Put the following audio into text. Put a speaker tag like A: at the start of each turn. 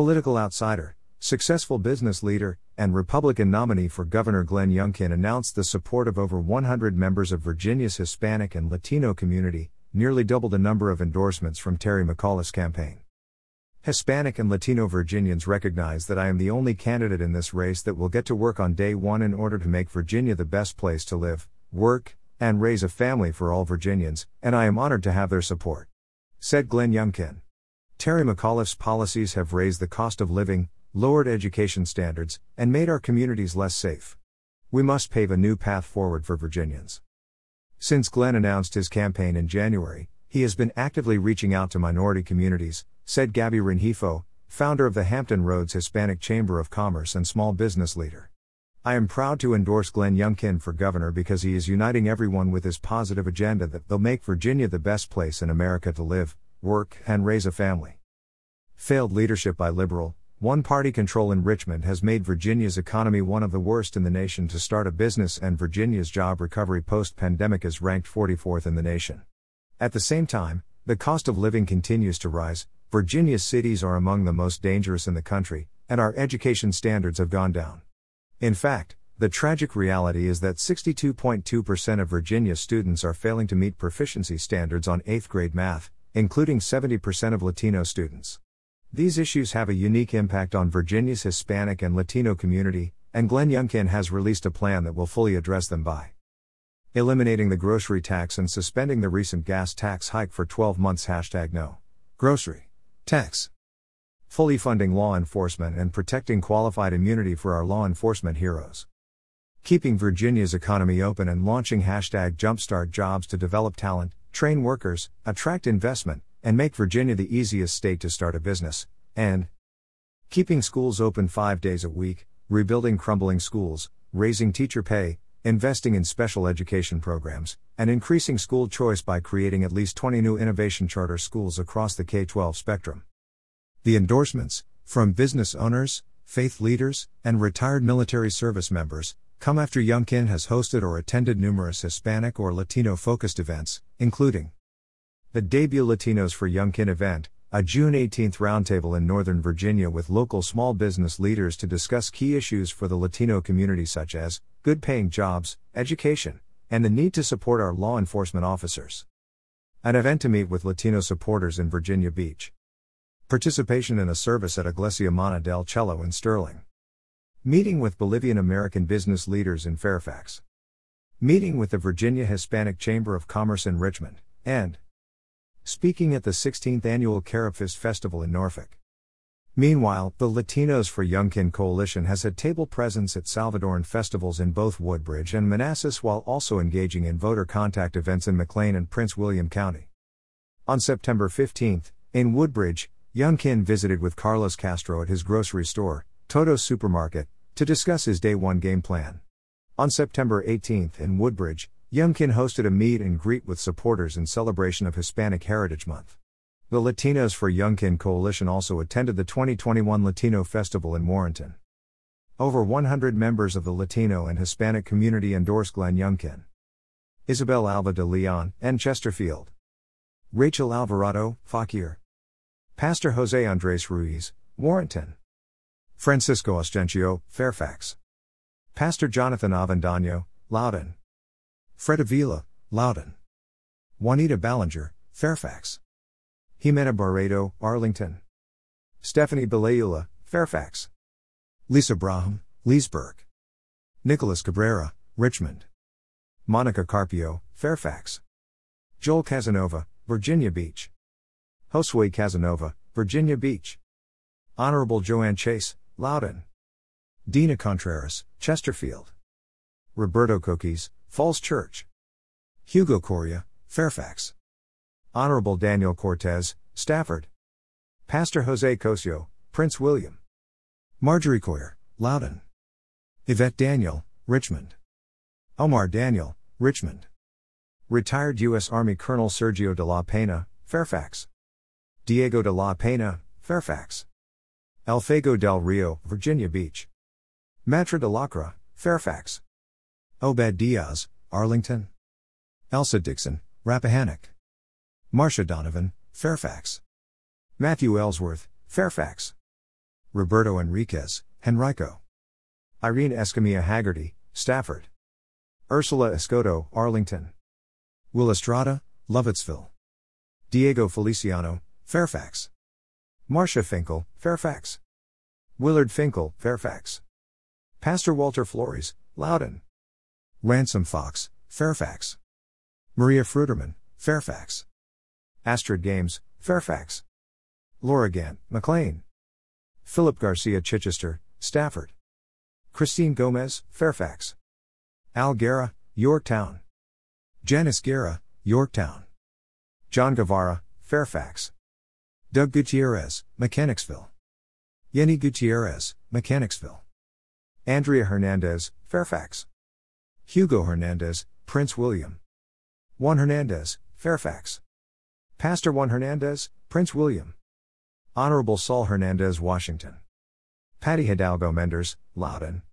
A: Political outsider, successful business leader, and Republican nominee for Governor Glenn Youngkin announced the support of over 100 members of Virginia's Hispanic and Latino community, nearly double the number of endorsements from Terry McAuliffe's campaign. Hispanic and Latino Virginians recognize that I am the only candidate in this race that will get to work on day one in order to make Virginia the best place to live, work, and raise a family for all Virginians, and I am honored to have their support. Said Glenn Youngkin. Terry McAuliffe's policies have raised the cost of living, lowered education standards, and made our communities less safe. We must pave a new path forward for Virginians. Since Glenn announced his campaign in January, he has been actively reaching out to minority communities, said Gabby Rengifo, founder of the Hampton Roads Hispanic Chamber of Commerce and small business leader. I am proud to endorse Glenn Youngkin for governor because he is uniting everyone with his positive agenda that they'll make Virginia the best place in America to live, work, and raise a family. Failed leadership by liberal, one party control in Richmond has made Virginia's economy one of the worst in the nation to start a business, and Virginia's job recovery post pandemic is ranked 44th in the nation. At the same time, the cost of living continues to rise, Virginia's cities are among the most dangerous in the country, and our education standards have gone down. In fact, the tragic reality is that 62.2% of Virginia students are failing to meet proficiency standards on 8th grade math, including 70% of Latino students. These issues have a unique impact on Virginia's Hispanic and Latino community, and Glenn Youngkin has released a plan that will fully address them by eliminating the grocery tax and suspending the recent gas tax hike for 12 months. Hashtag no grocery tax. Fully funding law enforcement and protecting qualified immunity for our law enforcement heroes. Keeping Virginia's economy open and launching hashtag jumpstart jobs to develop talent, train workers, attract investment, and make Virginia the easiest state to start a business, and keeping schools open five days a week, rebuilding crumbling schools, raising teacher pay, investing in special education programs, and increasing school choice by creating at least 20 new innovation charter schools across the K 12 spectrum. The endorsements, from business owners, faith leaders, and retired military service members, come after Youngkin has hosted or attended numerous Hispanic or Latino focused events, including the debut Latinos for Youngkin event, a June 18 roundtable in Northern Virginia with local small business leaders to discuss key issues for the Latino community, such as good paying jobs, education, and the need to support our law enforcement officers. An event to meet with Latino supporters in Virginia Beach. Participation in a service at Iglesia Mana del Cielo in Sterling. Meeting with Bolivian American business leaders in Fairfax. Meeting with the Virginia Hispanic Chamber of Commerce in Richmond, and speaking at the 16th annual Caribfest Festival in Norfolk. Meanwhile, the Latinos for Youngkin Coalition has had table presence at Salvadoran festivals in both Woodbridge and Manassas while also engaging in voter contact events in McLean and Prince William County. On September 15, in Woodbridge, Youngkin visited with Carlos Castro at his grocery store, Toto's Supermarket, to discuss his day one game plan. On September 18 in Woodbridge, Youngkin hosted a meet and greet with supporters in celebration of Hispanic Heritage Month. The Latinos for Youngkin Coalition also attended the 2021 Latino Festival in Warrenton. Over 100 members of the Latino and Hispanic community endorsed Glenn Youngkin. Isabel Alva de Leon, and Chesterfield. Rachel Alvarado, Fauquier. Pastor Jose Andres Ruiz, Warrenton. Francisco Ostencio, Fairfax. Pastor Jonathan Avendano, Loudoun. Fred Avila, Loudoun. Juanita Ballinger, Fairfax. Jimena Barredo, Arlington. Stephanie Belayula, Fairfax. Lisa Braham, Leesburg. Nicholas Cabrera, Richmond. Monica Carpio, Fairfax. Joel Casanova, Virginia Beach. Josue Casanova, Virginia Beach. Honorable Joanne Chase, Loudoun. Dina Contreras, Chesterfield. Roberto Cookies, Falls Church. Hugo Coria, Fairfax. Honorable Daniel Cortez, Stafford. Pastor Jose Cosio, Prince William. Marjorie Coyer, Loudoun. Yvette Daniel, Richmond. Omar Daniel, Richmond. Retired U.S. Army Colonel Sergio de la Pena, Fairfax. Diego de la Pena, Fairfax. Alfego del Rio, Virginia Beach. Matra de Lacra, Fairfax. Obed Diaz, Arlington. Elsa Dixon, Rappahannock. Marcia Donovan, Fairfax. Matthew Ellsworth, Fairfax. Roberto Enriquez, Henrico. Irene Escamilla Haggerty, Stafford. Ursula Escoto, Arlington. Will Estrada, Lovettsville. Diego Feliciano, Fairfax. Marcia Finkel, Fairfax. Willard Finkel, Fairfax. Pastor Walter Flores, Loudoun. Ransom Fox, Fairfax. Maria Fruiterman, Fairfax. Astrid Games, Fairfax. Laura Gant, McLean. Philip Garcia Chichester, Stafford. Christine Gomez, Fairfax. Al Guerra, Yorktown. Janice Guerra, Yorktown. John Guevara, Fairfax. Doug Gutierrez, Mechanicsville. Yenny Gutierrez, Mechanicsville. Andrea Hernandez, Fairfax. Hugo Hernandez, Prince William. Juan Hernandez, Fairfax. Pastor Juan Hernandez, Prince William. Honorable Saul Hernandez, Washington. Patty Hidalgo Menders, Loudoun.